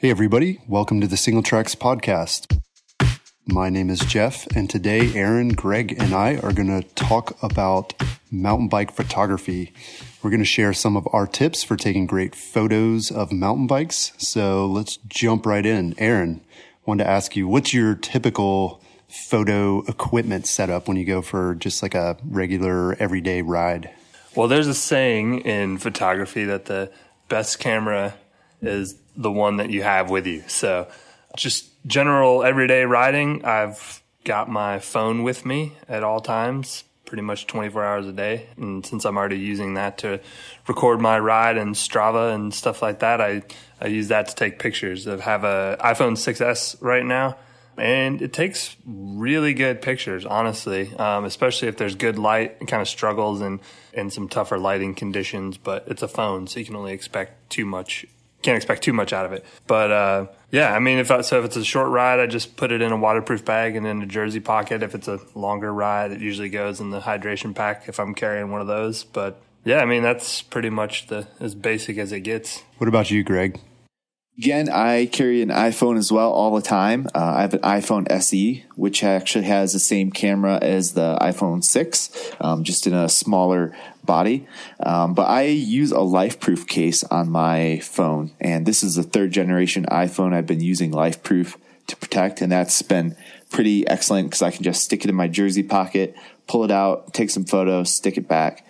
Hey, everybody. Welcome to the Singletracks podcast. My name is Jeff, and today Aaron, Greg, and I are going to talk about mountain bike photography. We're going to share some of our tips for taking great photos of mountain bikes. So let's jump right in. Aaron, I wanted to ask you, what's your typical photo equipment setup when you go for just like a regular everyday ride? Well, there's a saying in photography that the best camera is the one that you have with you. So just general everyday riding, I've got my phone with me at all times, pretty much 24 hours a day. And since I'm already using that to record my ride and Strava and stuff like that, I, I use that to take pictures. I have a iPhone 6S right now. And it takes really good pictures, honestly, um, especially if there's good light. It kind of struggles and, in some tougher lighting conditions, but it's a phone, so you can only expect too much can't expect too much out of it. But uh, yeah, I mean, if I, so, if it's a short ride, I just put it in a waterproof bag and in a jersey pocket. If it's a longer ride, it usually goes in the hydration pack if I'm carrying one of those. But yeah, I mean, that's pretty much the as basic as it gets. What about you, Greg? Again, I carry an iPhone as well all the time. Uh, I have an iPhone SE, which actually has the same camera as the iPhone 6, um, just in a smaller body. Um, but I use a LifeProof case on my phone, and this is the third generation iPhone I've been using LifeProof to protect, and that's been pretty excellent because I can just stick it in my jersey pocket, pull it out, take some photos, stick it back.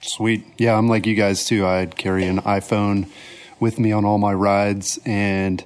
Sweet. Yeah, I'm like you guys too. I'd carry an iPhone with me on all my rides. And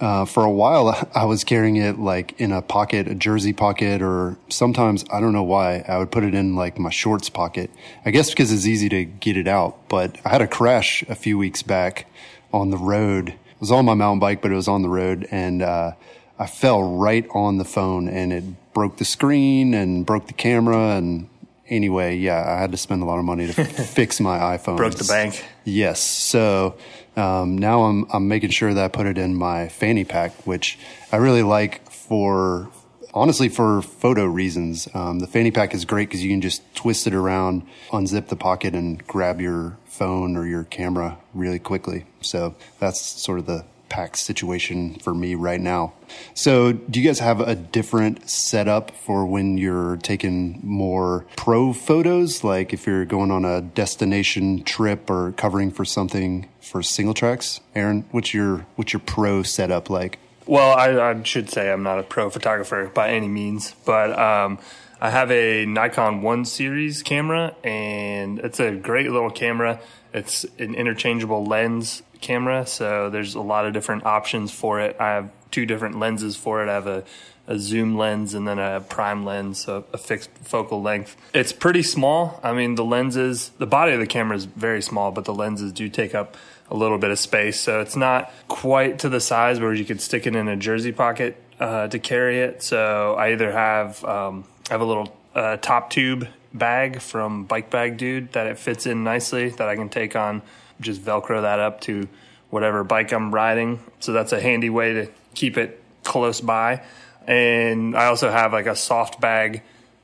uh, for a while, I was carrying it like in a pocket, a jersey pocket, or sometimes, I don't know why, I would put it in like my shorts pocket. I guess because it's easy to get it out. But I had a crash a few weeks back on the road. It was on my mountain bike, but it was on the road. And uh, I fell right on the phone and it broke the screen and broke the camera and anyway, yeah, I had to spend a lot of money to fix my iPhone. Broke the bank. Yes. So um, now I'm I'm making sure that I put it in my fanny pack, which I really like for honestly for photo reasons. Um, the fanny pack is great because you can just twist it around, unzip the pocket, and grab your phone or your camera really quickly. So that's sort of the pack situation for me right now. So, do you guys have a different setup for when you're taking more pro photos? Like if you're going on a destination trip or covering for something for Singletracks? Aaron, what's your what's your pro setup like? Well, I, I should say I'm not a pro photographer by any means, but um, I have a Nikon One Series camera, and it's a great little camera. It's an interchangeable lens camera, so there's a lot of different options for it. I have two different lenses for it. I have a, a zoom lens and then a prime lens, so a fixed focal length. It's pretty small. I mean, the lenses, the body of the camera is very small, but the lenses do take up a little bit of space, so it's not quite to the size where you could stick it in a jersey pocket uh, to carry it. So I either have um, I have a little uh, top tube bag from Bike Bag Dude that it fits in nicely that I can take on just Velcro that up to whatever bike I'm riding. So that's a handy way to keep it close by. And I also have like a soft bag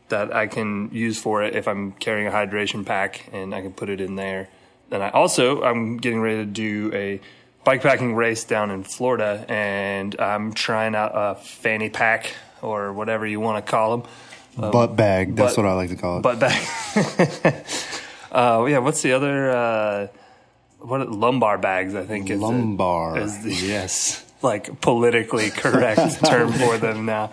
that I can use for it if I'm carrying a hydration pack and I can put it in there. Then I also, I'm getting ready to do a bikepacking race down in Florida and I'm trying out a fanny pack or whatever you want to call them. Um, butt bag. That's butt, what I like to call it. Butt bag. uh, yeah. What's the other, uh, what lumbar bags? I think is lumbar. is the, yes, like politically correct term for them now.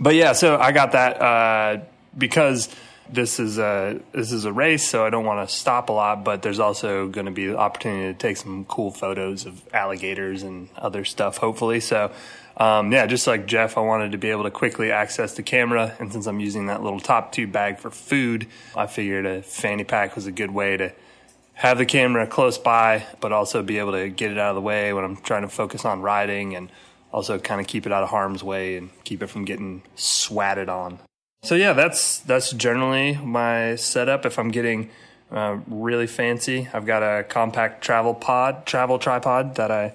But yeah, so I got that uh, because this is a this is a race, so I don't want to stop a lot. But there's also going to be the opportunity to take some cool photos of alligators and other stuff, hopefully. So um, yeah, just like Jeff, I wanted to be able to quickly access the camera. And since I'm using that little top tube bag for food, I figured a fanny pack was a good way to have the camera close by, but also be able to get it out of the way when I'm trying to focus on riding and also kind of keep it out of harm's way and keep it from getting swatted on. So yeah, that's that's generally my setup. If I'm getting uh, really fancy, I've got a compact travel pod, travel tripod that I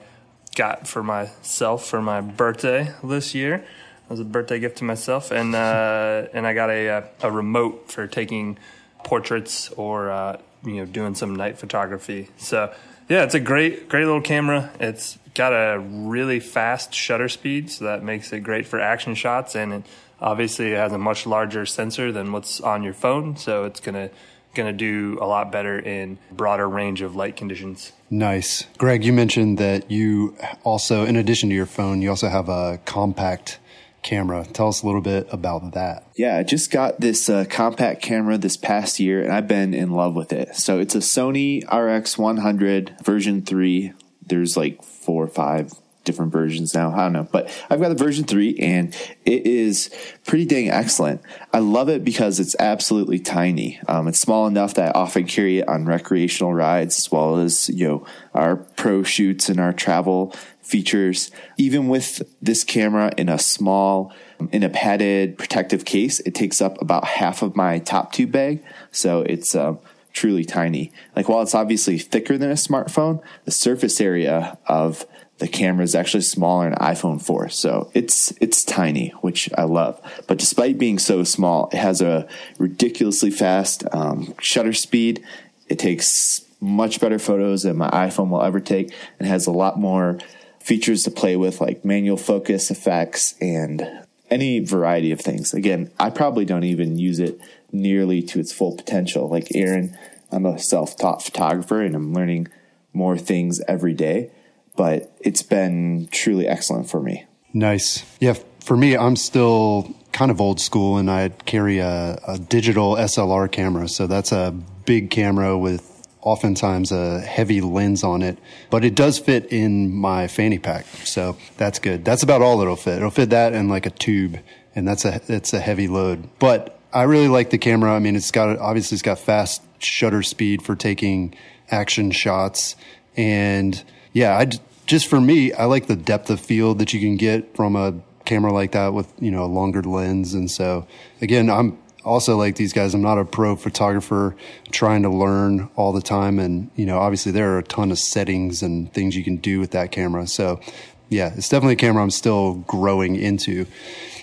got for myself for my birthday this year. It was a birthday gift to myself, and uh, and I got a a remote for taking portraits or uh, you know doing some night photography. So yeah, it's a great great little camera. It's got a really fast shutter speed, so that makes it great for action shots, and it obviously it has a much larger sensor than what's on your phone, so it's gonna gonna do a lot better in broader range of light conditions. Nice, Greg. You mentioned that you also, in addition to your phone, you also have a compact camera. Tell us a little bit about that. Yeah, I just got this uh, compact camera this past year and I've been in love with it. So it's a Sony RX100 version 3. There's like four or five different versions now. I don't know, but I've got the version three and it is pretty dang excellent. I love it because it's absolutely tiny. Um, it's small enough that I often carry it on recreational rides as well as, you know, our pro shoots and our travel features. Even with this camera in a small, in a padded protective case, it takes up about half of my top tube bag. So it's, um, truly tiny. Like while it's obviously thicker than a smartphone, the surface area of the camera is actually smaller than iPhone 4. So it's it's tiny, which I love. But despite being so small, it has a ridiculously fast um, shutter speed. It takes much better photos than my iPhone will ever take, and has a lot more features to play with, like manual focus effects and any variety of things. Again, I probably don't even use it nearly to its full potential. Like Aaron, I'm a self-taught photographer, and I'm learning more things every day but it's been truly excellent for me. Nice. Yeah, for me, I'm still kind of old school and I carry a, a digital SLR camera. So that's a big camera with oftentimes a heavy lens on it, but it does fit in my fanny pack. So that's good. That's about all it'll fit. It'll fit that and like a tube and that's a, it's a heavy load, but I really like the camera. I mean, it's got, obviously it's got fast shutter speed for taking action shots and yeah, I just for me, I like the depth of field that you can get from a camera like that with, you know, a longer lens. And so again, I'm also like these guys. I'm not a pro photographer trying to learn all the time. And, you know, obviously there are a ton of settings and things you can do with that camera. So yeah, it's definitely a camera I'm still growing into.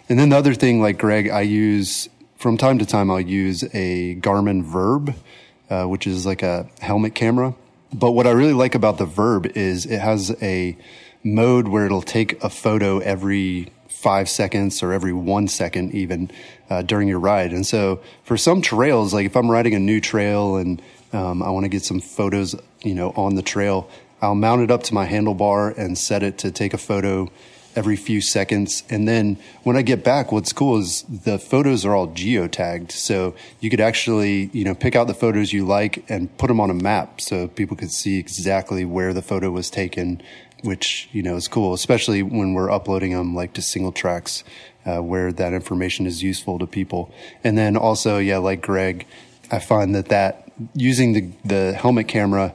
And then the other thing, like Greg, I use from time to time, I'll use a Garmin VIRB, uh, which is like a helmet camera. But what I really like about the VIRB is it has a mode where it'll take a photo every five seconds or every one second even uh, during your ride. And so for some trails, like if I'm riding a new trail and um, I want to get some photos, you know, on the trail, I'll mount it up to my handlebar and set it to take a photo every few seconds. And then when I get back, what's cool is the photos are all geotagged. So you could actually, you know, pick out the photos you like and put them on a map so people could see exactly where the photo was taken, which, you know, is cool, especially when we're uploading them like to Singletracks. Uh, where that information is useful to people. And then also, yeah, like Greg, I find that that using the, the helmet camera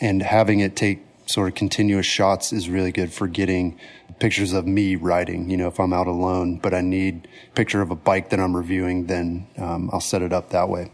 and having it take sort of continuous shots is really good for getting pictures of me riding. You know, if I'm out alone, but I need a picture of a bike that I'm reviewing, then um, I'll set it up that way.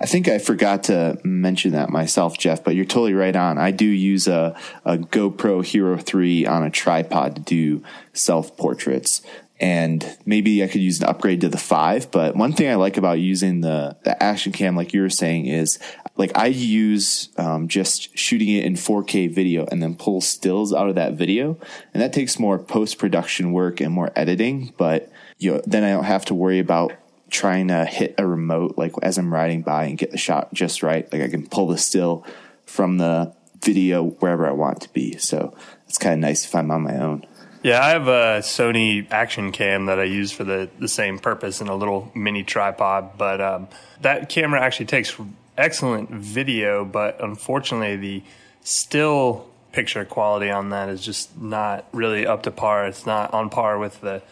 I think I forgot to mention that myself, Jeff, but you're totally right on. I do use a, a GoPro Hero 3 on a tripod to do self portraits. And maybe I could use an upgrade to the five. But one thing I like about using the, the action cam, like you were saying, is like I use um, just shooting it in 4K video and then pull stills out of that video, and that takes more post production work and more editing. But you know, then I don't have to worry about trying to hit a remote like as I'm riding by and get the shot just right. Like I can pull the still from the video wherever I want to be. So it's kind of nice if I'm on my own. Yeah, I have a Sony action cam that I use for the, the same purpose in a little mini tripod, but um, that camera actually takes excellent video, but unfortunately, the still picture quality on that is just not really up to par. It's not on par with the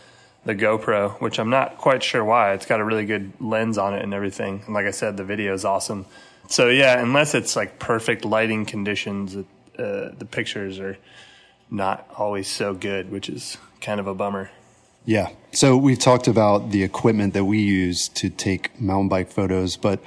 the GoPro, which I'm not quite sure why. It's got a really good lens on it and everything. And like I said, the video is awesome. So yeah, unless it's like perfect lighting conditions, uh, the pictures are not always so good, which is kind of a bummer. Yeah. So we've talked about the equipment that we use to take mountain bike photos, but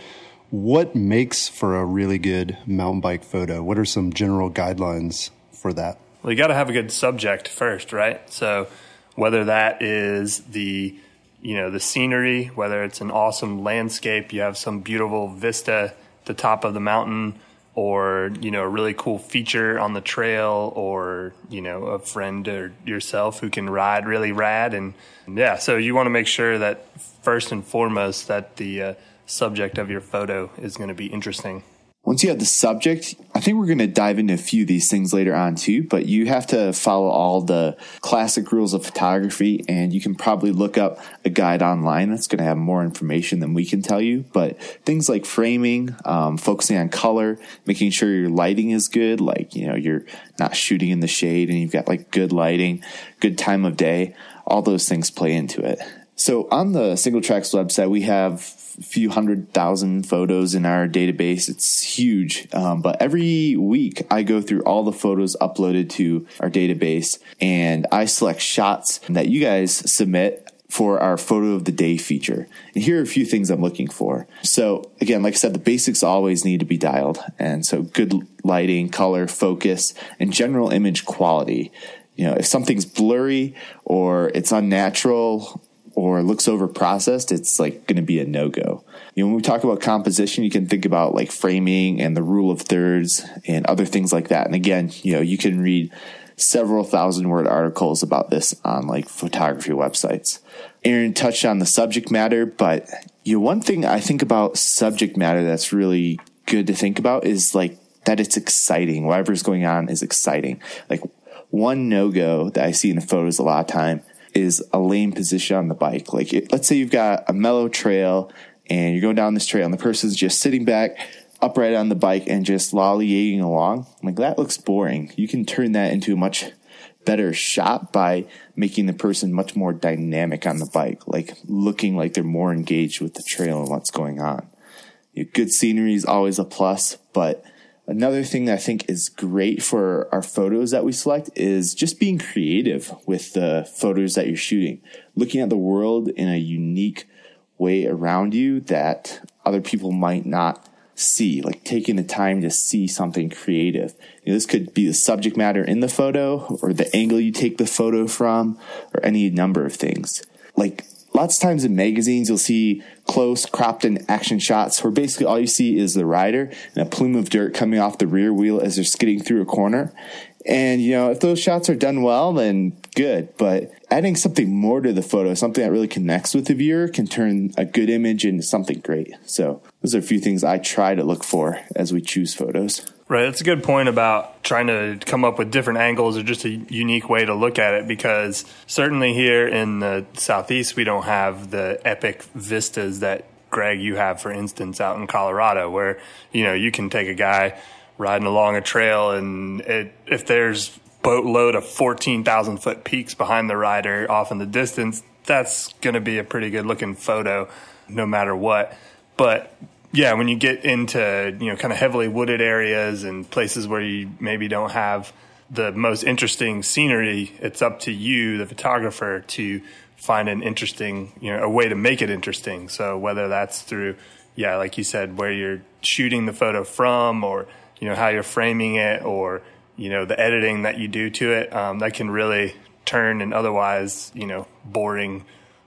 what makes for a really good mountain bike photo? What are some general guidelines for that? Well, you got to have a good subject first, right? So whether that is the you know the scenery, whether it's an awesome landscape, you have some beautiful vista at the top of the mountain, or you know a really cool feature on the trail or you know a friend or yourself who can ride really rad. And yeah so you want to make sure that first and foremost that the uh, subject of your photo is going to be interesting once you have the subject, I think we're going to dive into a few of these things later on too, but you have to follow all the classic rules of photography and you can probably look up a guide online that's going to have more information than we can tell you. But things like framing, um, focusing on color, making sure your lighting is good, like, you know, you're not shooting in the shade and you've got like good lighting, good time of day, all those things play into it. So on the Singletracks website, we have a few hundred thousand photos in our database. It's huge. Um, but every week I go through all the photos uploaded to our database and I select shots that you guys submit for our photo of the day feature. And here are a few things I'm looking for. So again, like I said, the basics always need to be dialed. And so good lighting, color, focus, and general image quality. You know, if something's blurry or it's unnatural or looks over processed, it's like going to be a no go. You know, when we talk about composition, you can think about like framing and the rule of thirds and other things like that. And again, you know, you can read several thousand word articles about this on like photography websites. Aaron touched on the subject matter, but you know, one thing I think about subject matter that's really good to think about is like that it's exciting. Whatever's going on is exciting. Like one no go that I see in the photos a lot of time is a lane position on the bike. Like, it, let's say you've got a mellow trail and you're going down this trail and the person's just sitting back upright on the bike and just lollygagging along. Like, that looks boring. You can turn that into a much better shot by making the person much more dynamic on the bike, like looking like they're more engaged with the trail and what's going on. You know, good scenery is always a plus, but Another thing that I think is great for our photos that we select is just being creative with the photos that you're shooting, looking at the world in a unique way around you that other people might not see, like taking the time to see something creative. You know, this could be the subject matter in the photo or the angle you take the photo from or any number of things. Like lots of times in magazines, you'll see close, cropped in action shots where basically all you see is the rider and a plume of dirt coming off the rear wheel as they're skidding through a corner. And, you know, if those shots are done well, then good. But adding something more to the photo, something that really connects with the viewer, can turn a good image into something great. So those are a few things I try to look for as we choose photos. Right. That's a good point about trying to come up with different angles or just a unique way to look at it because certainly here in the Southeast, we don't have the epic vistas that Greg, you have, for instance, out in Colorado, where, you know, you can take a guy riding along a trail and it, if there's boatload of 14,000 foot peaks behind the rider off in the distance, that's going to be a pretty good looking photo no matter what. But yeah, when you get into you know kind of heavily wooded areas and places where you maybe don't have the most interesting scenery, it's up to you, the photographer, to find an interesting you know a way to make it interesting. So whether that's through yeah, like you said, where you're shooting the photo from, or you know how you're framing it, or you know the editing that you do to it, um, that can really turn an otherwise you know boring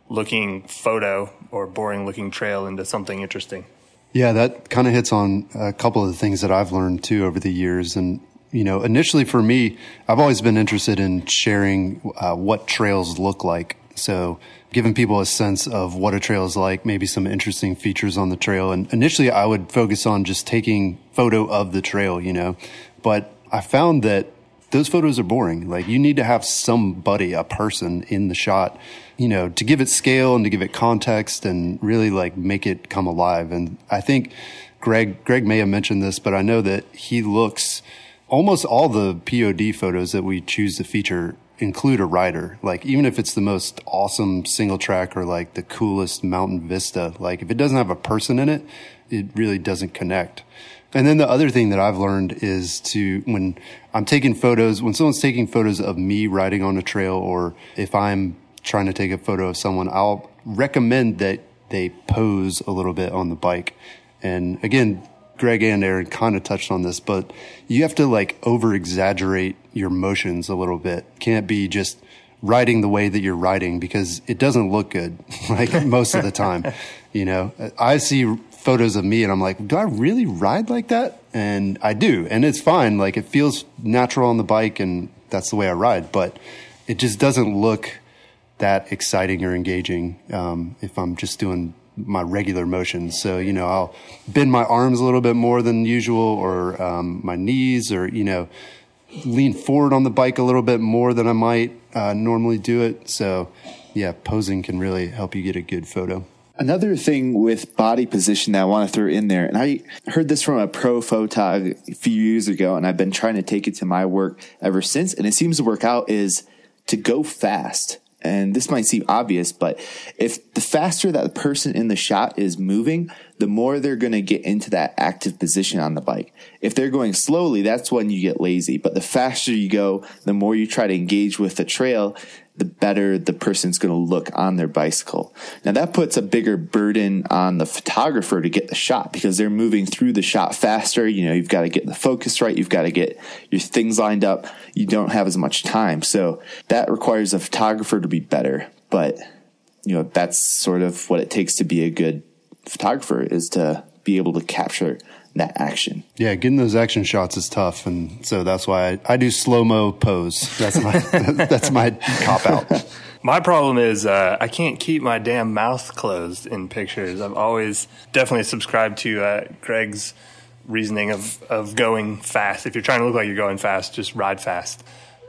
looking photo or boring looking trail into something interesting. Yeah, that kind of hits on a couple of the things that I've learned too over the years. And, you know, initially for me, I've always been interested in sharing uh, what trails look like. So giving people a sense of what a trail is like, maybe some interesting features on the trail. And initially I would focus on just taking photo of the trail, you know, but I found that those photos are boring. Like you need to have somebody, a person in the shot you know, to give it scale and to give it context and really like make it come alive. And I think Greg, Greg may have mentioned this, but I know that he looks almost all the POD photos that we choose to feature include a rider. Like even if it's the most awesome single track or like the coolest mountain vista, like if it doesn't have a person in it, it really doesn't connect. And then the other thing that I've learned is to when I'm taking photos, when someone's taking photos of me riding on a trail or if I'm trying to take a photo of someone, I'll recommend that they pose a little bit on the bike. And again, Greg and Aaron kind of touched on this, but you have to like over exaggerate your motions a little bit. Can't be just riding the way that you're riding because it doesn't look good like most of the time. You know, I see photos of me and I'm like, do I really ride like that? And I do. And it's fine. Like it feels natural on the bike and that's the way I ride, but it just doesn't look that exciting or engaging um, if I'm just doing my regular motions. So, you know, I'll bend my arms a little bit more than usual or um, my knees or, you know, lean forward on the bike a little bit more than I might uh, normally do it. So, yeah, posing can really help you get a good photo. Another thing with body position that I want to throw in there, and I heard this from a pro photog a few years ago, and I've been trying to take it to my work ever since, and it seems to work out is to go fast and this might seem obvious, but if the faster that the person in the shot is moving, the more they're going to get into that active position on the bike. If they're going slowly, that's when you get lazy. But the faster you go, the more you try to engage with the trail, the better the person's going to look on their bicycle. Now that puts a bigger burden on the photographer to get the shot because they're moving through the shot faster. You know, you've got to get the focus right. You've got to get your things lined up. You don't have as much time. So that requires a photographer to be better. But, you know, that's sort of what it takes to be a good photographer is to be able to capture that action. Yeah, getting those action shots is tough, and so that's why I, I do slow mo pose. That's my that's my cop out. My problem is uh, I can't keep my damn mouth closed in pictures. I've always definitely subscribed to uh, Greg's reasoning of of going fast. If you're trying to look like you're going fast, just ride fast.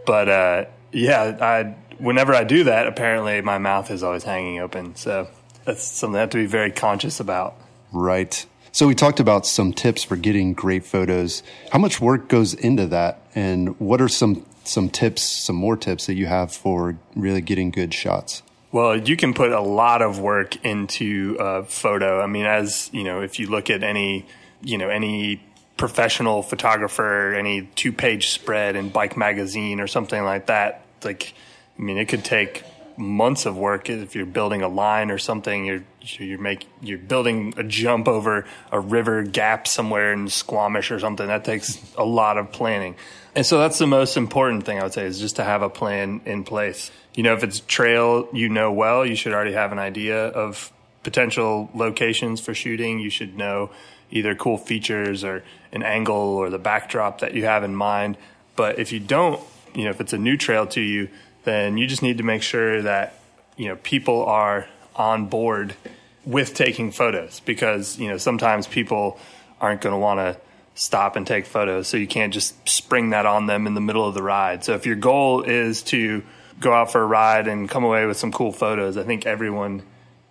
But uh, yeah, I whenever I do that, apparently my mouth is always hanging open. So that's something I have to be very conscious about. Right. So we talked about some tips for getting great photos. How much work goes into that, and what are some some tips, some more tips that you have for really getting good shots? Well, you can put a lot of work into a photo. I mean, as you know, if you look at any, you know, any professional photographer, any two page spread in Bike Magazine or something like that, like, I mean, it could take months of work if you're building a line or something you're you're make you're building a jump over a river gap somewhere in Squamish or something that takes a lot of planning. And so that's the most important thing I would say is just to have a plan in place. You know if it's trail you know well you should already have an idea of potential locations for shooting. You should know either cool features or an angle or the backdrop that you have in mind. But if you don't you know if it's a new trail to you then you just need to make sure that you know people are on board with taking photos because you know sometimes people aren't going to want to stop and take photos so you can't just spring that on them in the middle of the ride. So if your goal is to go out for a ride and come away with some cool photos i think everyone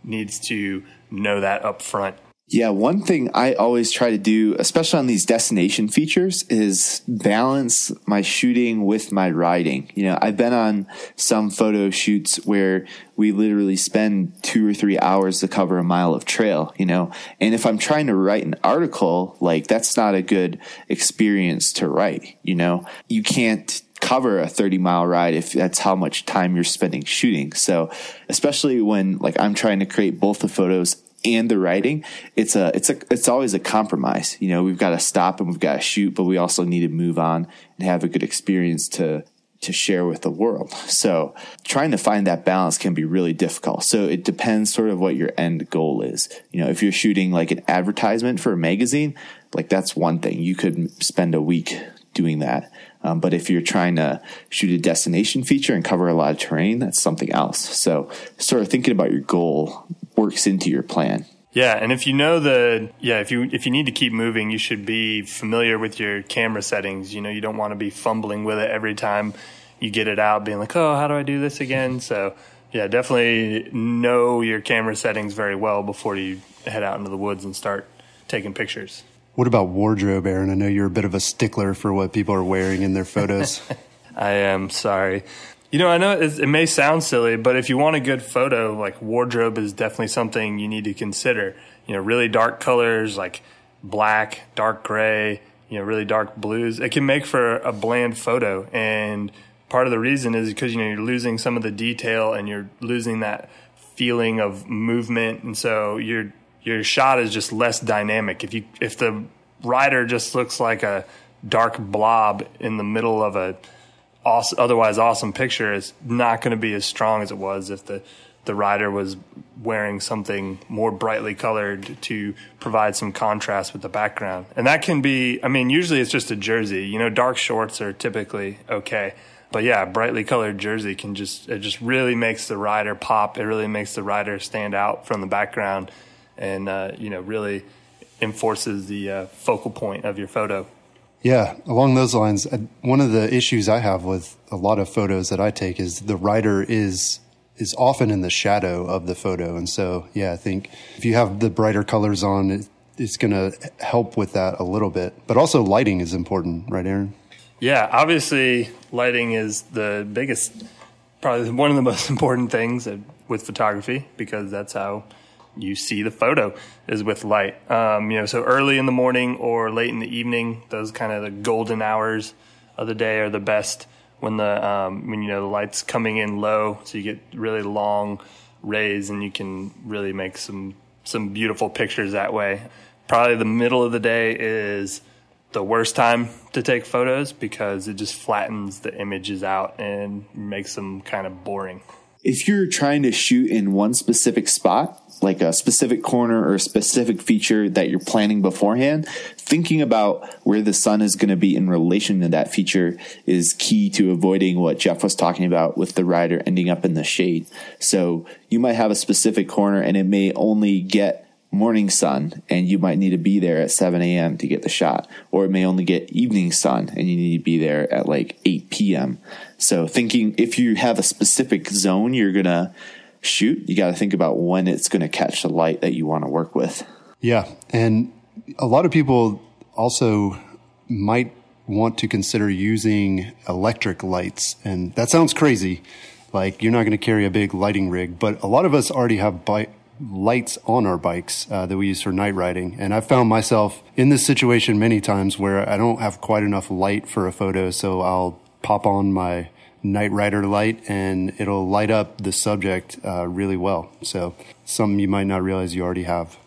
needs to know that up front yeah, one thing I always try to do, especially on these destination features, is balance my shooting with my riding. You know, I've been on some photo shoots where we literally spend two or three hours to cover a mile of trail, you know, and if I'm trying to write an article, like that's not a good experience to write, you know, you can't cover a 30 mile ride if that's how much time you're spending shooting. So, especially when like I'm trying to create both the photos and the writing, it's a it's a it's always a compromise. You know, we've got to stop and we've got to shoot, but we also need to move on and have a good experience to to share with the world. So trying to find that balance can be really difficult. So it depends sort of what your end goal is. You know, if you're shooting like an advertisement for a magazine, like that's one thing. You could spend a week doing that. Um, but if you're trying to shoot a destination feature and cover a lot of terrain, that's something else. So sort of thinking about your goal works into your plan. Yeah, and if you know the yeah, if you if you need to keep moving, you should be familiar with your camera settings. You know, you don't want to be fumbling with it every time you get it out, being like, "Oh, how do I do this again?" So, yeah, definitely know your camera settings very well before you head out into the woods and start taking pictures. What about wardrobe, Aaron? I know you're a bit of a stickler for what people are wearing in their photos. I am sorry. You know, I know it may sound silly, but if you want a good photo, like wardrobe is definitely something you need to consider. You know, really dark colors like black, dark gray, you know, really dark blues. It can make for a bland photo. And part of the reason is because, you know, you're losing some of the detail and you're losing that feeling of movement. And so your, your shot is just less dynamic. If you, if the rider just looks like a dark blob in the middle of a, awesome, otherwise awesome picture is not going to be as strong as it was if the the rider was wearing something more brightly colored to provide some contrast with the background. And that can be, I mean, usually it's just a jersey. You know, dark shorts are typically okay. But yeah, brightly colored jersey can just, it just really makes the rider pop. It really makes the rider stand out from the background and, uh, you know, really enforces the uh, focal point of your photo. Yeah, along those lines, uh, one of the issues I have with a lot of photos that I take is the rider is is often in the shadow of the photo, and so yeah, I think if you have the brighter colors on, it, it's going to help with that a little bit. But also, lighting is important, right, Aaron? Yeah, obviously, lighting is the biggest, probably one of the most important things with photography because that's how you see the photo is with light. Um, you know, so early in the morning or late in the evening, those kind of the golden hours of the day are the best when the um, when you know the light's coming in low, so you get really long rays and you can really make some some beautiful pictures that way. Probably the middle of the day is the worst time to take photos because it just flattens the images out and makes them kind of boring. If you're trying to shoot in one specific spot, like a specific corner or a specific feature that you're planning beforehand, thinking about where the sun is going to be in relation to that feature is key to avoiding what Jeff was talking about with the rider ending up in the shade. So you might have a specific corner and it may only get morning sun and you might need to be there at 7 a.m. to get the shot, or it may only get evening sun and you need to be there at like 8 p.m. So thinking if you have a specific zone you're going to shoot, you got to think about when it's going to catch the light that you want to work with. Yeah. And a lot of people also might want to consider using electric lights. And that sounds crazy. Like you're not going to carry a big lighting rig, but a lot of us already have bike lights on our bikes uh, that we use for night riding. And I've found myself in this situation many times where I don't have quite enough light for a photo. So I'll pop on my NiteRider light and it'll light up the subject uh, really well. So, something you might not realize you already have.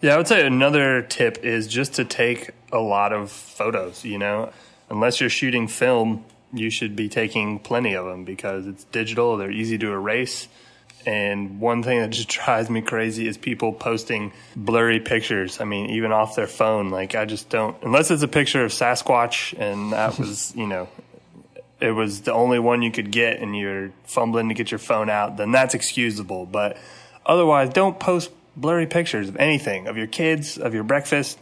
Yeah, I would say another tip is just to take a lot of photos. You know, unless you're shooting film, you should be taking plenty of them because it's digital, they're easy to erase. And one thing that just drives me crazy is people posting blurry pictures. I mean, even off their phone. Like, I just don't, unless it's a picture of Sasquatch and that was, you know, it was the only one you could get and you're fumbling to get your phone out, then that's excusable. But otherwise, don't post blurry pictures of anything of your kids, of your breakfast,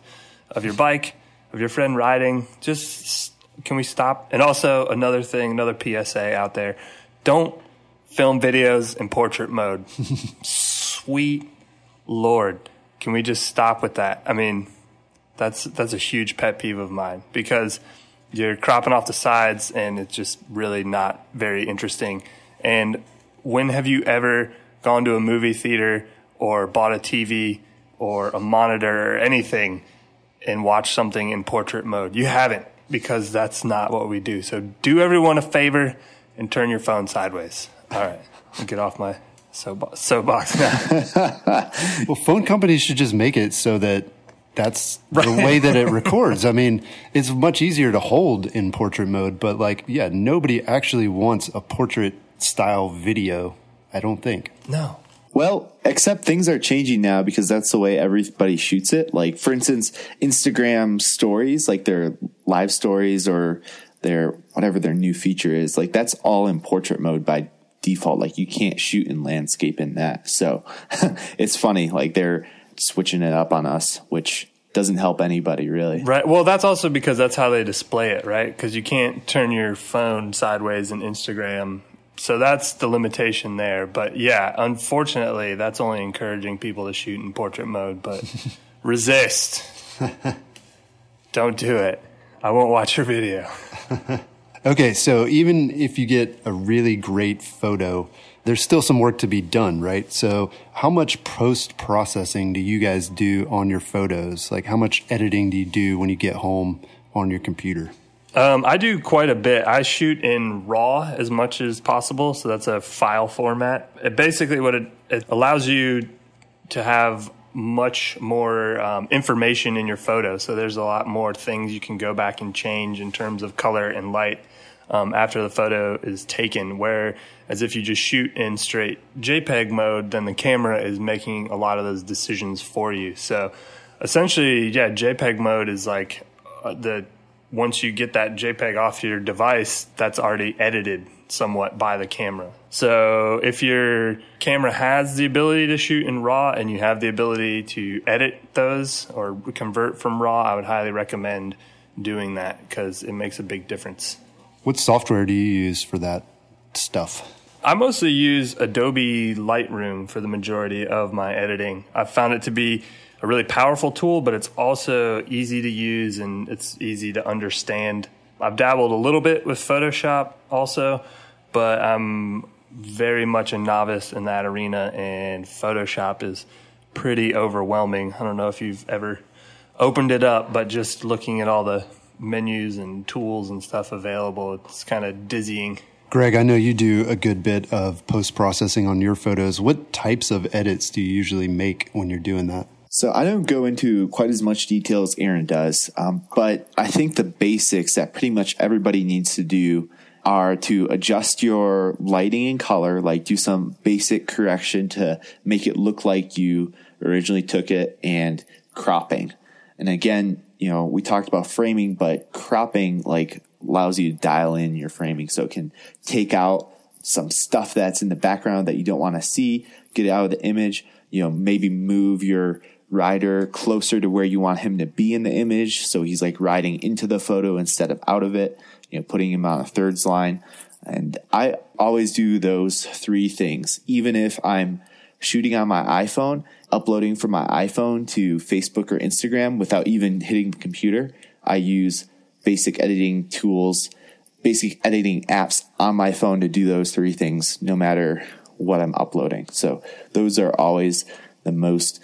of your bike, of your friend riding. Just can we stop? And also, another thing, another PSA out there don't film videos in portrait mode. Sweet Lord. Can we just stop with that? I mean, that's that's a huge pet peeve of mine because you're cropping off the sides and it's just really not very interesting. And when have you ever gone to a movie theater or bought a TV or a monitor or anything and watched something in portrait mode? You haven't because that's not what we do. So do everyone a favor and turn your phone sideways. All right, I'll get off my soapbox now. well, phone companies should just make it so that that's right. the way that it records. I mean, it's much easier to hold in portrait mode, but like, yeah, nobody actually wants a portrait style video. I don't think. No. Well, except things are changing now because that's the way everybody shoots it. Like, for instance, Instagram stories, like their live stories or their whatever their new feature is, like that's all in portrait mode by default. Like, you can't shoot in landscape in that. So it's funny. Like, they're, switching it up on us, which doesn't help anybody really. Right. Well, that's also because that's how they display it, right? Because you can't turn your phone sideways in Instagram. So that's the limitation there. But yeah, unfortunately, that's only encouraging people to shoot in portrait mode, but resist. Don't do it. I won't watch your video. Okay, so even if you get a really great photo, there's still some work to be done, right? So, how much post processing do you guys do on your photos? Like, how much editing do you do when you get home on your computer? Um, I do quite a bit. I shoot in RAW as much as possible, so that's a file format. It basically, what it, it allows you to have much more um, information in your photo. So there's a lot more things you can go back and change in terms of color and light um, after the photo is taken. Where as if you just shoot in straight JPEG mode, then the camera is making a lot of those decisions for you. So essentially, yeah, JPEG mode is like uh, the once you get that JPEG off your device, that's already edited somewhat by the camera. So if your camera has the ability to shoot in RAW and you have the ability to edit those or convert from RAW, I would highly recommend doing that because it makes a big difference. What software do you use for that stuff? I mostly use Adobe Lightroom for the majority of my editing. I've found it to be a really powerful tool, but it's also easy to use and it's easy to understand. I've dabbled a little bit with Photoshop also, but I'm very much a novice in that arena, and Photoshop is pretty overwhelming. I don't know if you've ever opened it up, but just looking at all the menus and tools and stuff available, it's kind of dizzying. Greg, I know you do a good bit of post processing on your photos. What types of edits do you usually make when you're doing that? So I don't go into quite as much detail as Aaron does, um, but I think the basics that pretty much everybody needs to do are to adjust your lighting and color, like do some basic correction to make it look like you originally took it, and cropping. And again, you know, we talked about framing, but cropping like allows you to dial in your framing so it can take out some stuff that's in the background that you don't want to see, get it out of the image, you know, maybe move your rider closer to where you want him to be in the image. So he's like riding into the photo instead of out of it, you know, putting him on a thirds line. And I always do those three things, even if I'm shooting on my iPhone, uploading from my iPhone to Facebook or Instagram without even hitting the computer. I use basic editing tools, basic editing apps on my phone to do those three things, no matter what I'm uploading. So those are always the most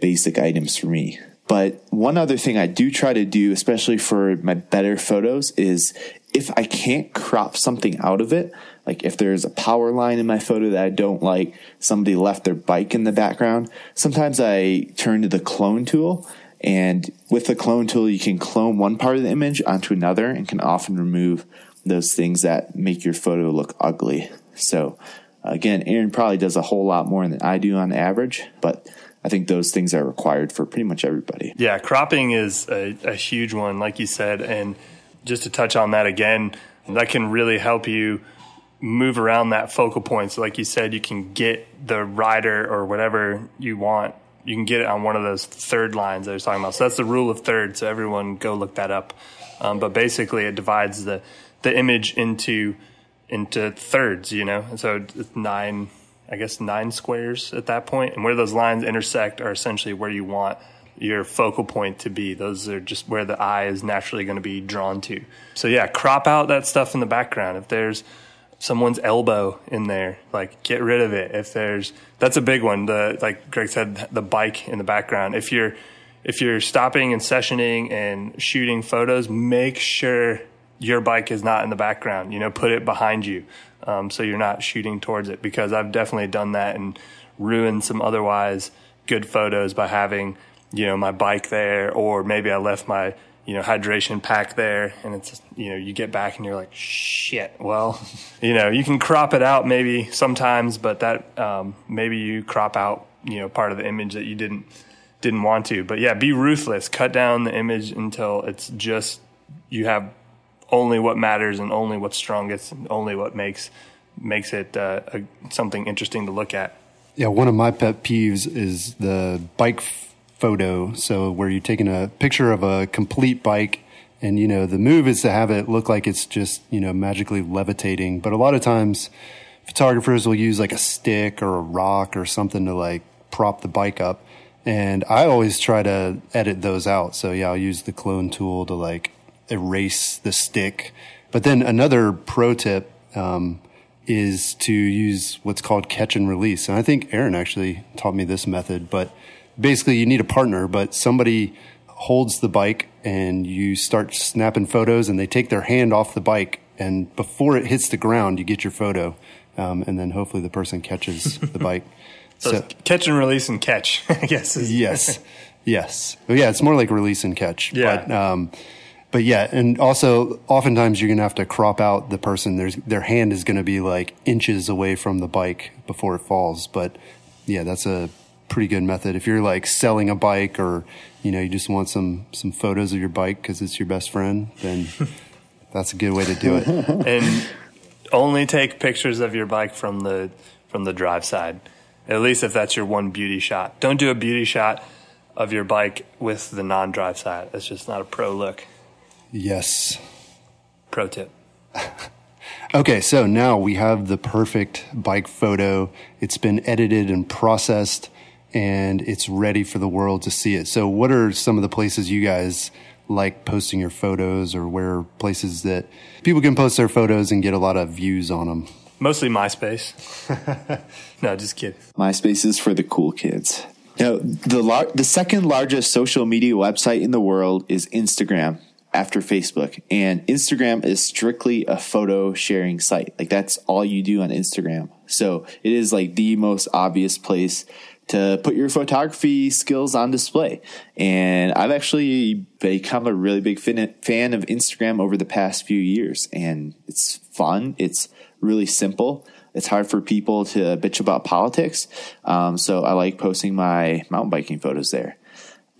basic items for me. But one other thing I do try to do, especially for my better photos, is if I can't crop something out of it, like if there's a power line in my photo that I don't like, somebody left their bike in the background, sometimes I turn to the clone tool. And with the clone tool, you can clone one part of the image onto another and can often remove those things that make your photo look ugly. So again, Aaron probably does a whole lot more than I do on average, but I think those things are required for pretty much everybody. Yeah, cropping is a, a huge one, like you said. And just to touch on that again, that can really help you move around that focal point. So, like you said, you can get the rider or whatever you want. You can get it on one of those third lines I was talking about. So that's the rule of third. So everyone go look that up. Um, but basically, it divides the the image into into thirds. You know, so nine I guess nine squares at that point, and where those lines intersect are essentially where you want your focal point to be. Those are just where the eye is naturally going to be drawn to. So yeah, crop out that stuff in the background. If there's someone's elbow in there, like get rid of it. If there's that's a big one. The like Greg said, the bike in the background. If you're if you're stopping and sessioning and shooting photos, make sure your bike is not in the background. You know, put it behind you um, so you're not shooting towards it. Because I've definitely done that and ruined some otherwise good photos by having you know my bike there, or maybe I left my you know hydration pack there, and it's you know you get back and you're like shit. Well, you know you can crop it out maybe sometimes, but that um, maybe you crop out you know part of the image that you didn't didn't want to. But yeah, be ruthless. Cut down the image until it's just you have only what matters and only what's strongest and only what makes makes it uh, a, something interesting to look at. Yeah, one of my pet peeves is the bike f- photo. So where you're taking a picture of a complete bike and you know the move is to have it look like it's just you know magically levitating but a lot of times photographers will use like a stick or a rock or something to like prop the bike up And I always try to edit those out. So yeah, I'll use the clone tool to like erase the stick. But then another pro tip, um, is to use what's called catch and release. And I think Aaron actually taught me this method, but basically you need a partner, but somebody holds the bike and you start snapping photos and they take their hand off the bike and before it hits the ground, you get your photo. Um, and then hopefully the person catches the bike. So, so catch and release and catch, I guess. yes. Yes. Yeah, it's more like release and catch. Yeah. But, um, but yeah, and also oftentimes you're gonna have to crop out the person. There's their hand is gonna be like inches away from the bike before it falls. But yeah, that's a pretty good method. If you're like selling a bike or you know you just want some some photos of your bike because it's your best friend, then that's a good way to do it. and only take pictures of your bike from the from the drive side. At least if that's your one beauty shot. Don't do a beauty shot of your bike with the non-drive side. That's just not a pro look. Yes. Pro tip. okay, so now we have the perfect bike photo. It's been edited and processed and it's ready for the world to see it. So, what are some of the places you guys like posting your photos or where places that people can post their photos and get a lot of views on them? Mostly MySpace. no, just kidding. MySpace is for the cool kids. Now, the lar- the second largest social media website in the world is Instagram after Facebook. And Instagram is strictly a photo sharing site. Like that's all you do on Instagram. So it is like the most obvious place to put your photography skills on display. And I've actually become a really big fan of Instagram over the past few years. And it's fun. It's really simple. It's hard for people to bitch about politics. Um, so I like posting my mountain biking photos there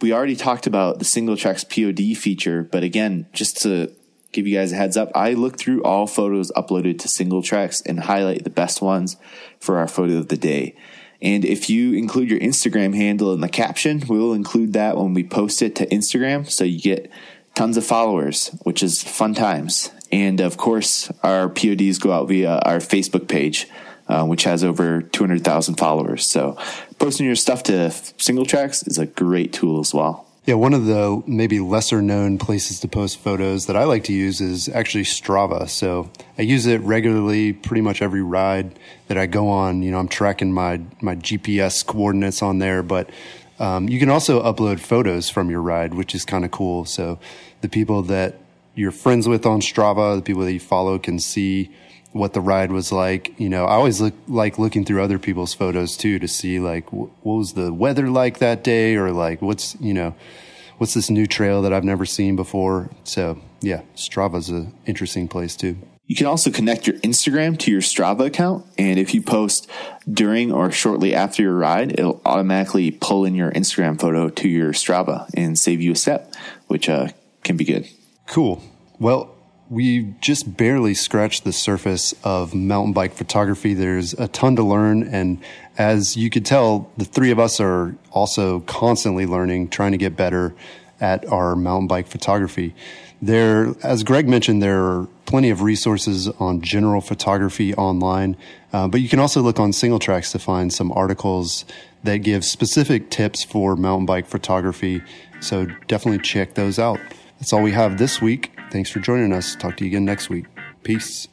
we already talked about the Singletracks POD feature, but again, just to give you guys a heads up, I look through all photos uploaded to Singletracks and highlight the best ones for our photo of the day. And if you include your Instagram handle in the caption, we will include that when we post it to Instagram. So you get tons of followers, which is fun times. And of course, our PODs go out via our Facebook page uh, which has over 200,000 followers. So posting your stuff to Singletracks is a great tool as well. Yeah, one of the maybe lesser known places to post photos that I like to use is actually Strava. So I use it regularly, pretty much every ride that I go on. You know, I'm tracking my my GPS coordinates on there, but um, you can also upload photos from your ride, which is kind of cool. So the people that you're friends with on Strava, the people that you follow can see what the ride was like. You know, I always look like looking through other people's photos too to see like what was the weather like that day or like what's, you know, what's this new trail that I've never seen before. So yeah, Strava's an interesting place too. You can also connect your Instagram to your Strava account. And if you post during or shortly after your ride, it'll automatically pull in your Instagram photo to your Strava and save you a step, which uh, can be good. Cool. Well, we just barely scratched the surface of mountain bike photography. There's a ton to learn. And as you could tell, the three of us are also constantly learning, trying to get better at our mountain bike photography. There, as Greg mentioned, there are plenty of resources on general photography online, uh, but you can also look on Singletracks to find some articles that give specific tips for mountain bike photography. So definitely check those out. That's all we have this week. Thanks for joining us. Talk to you again next week. Peace.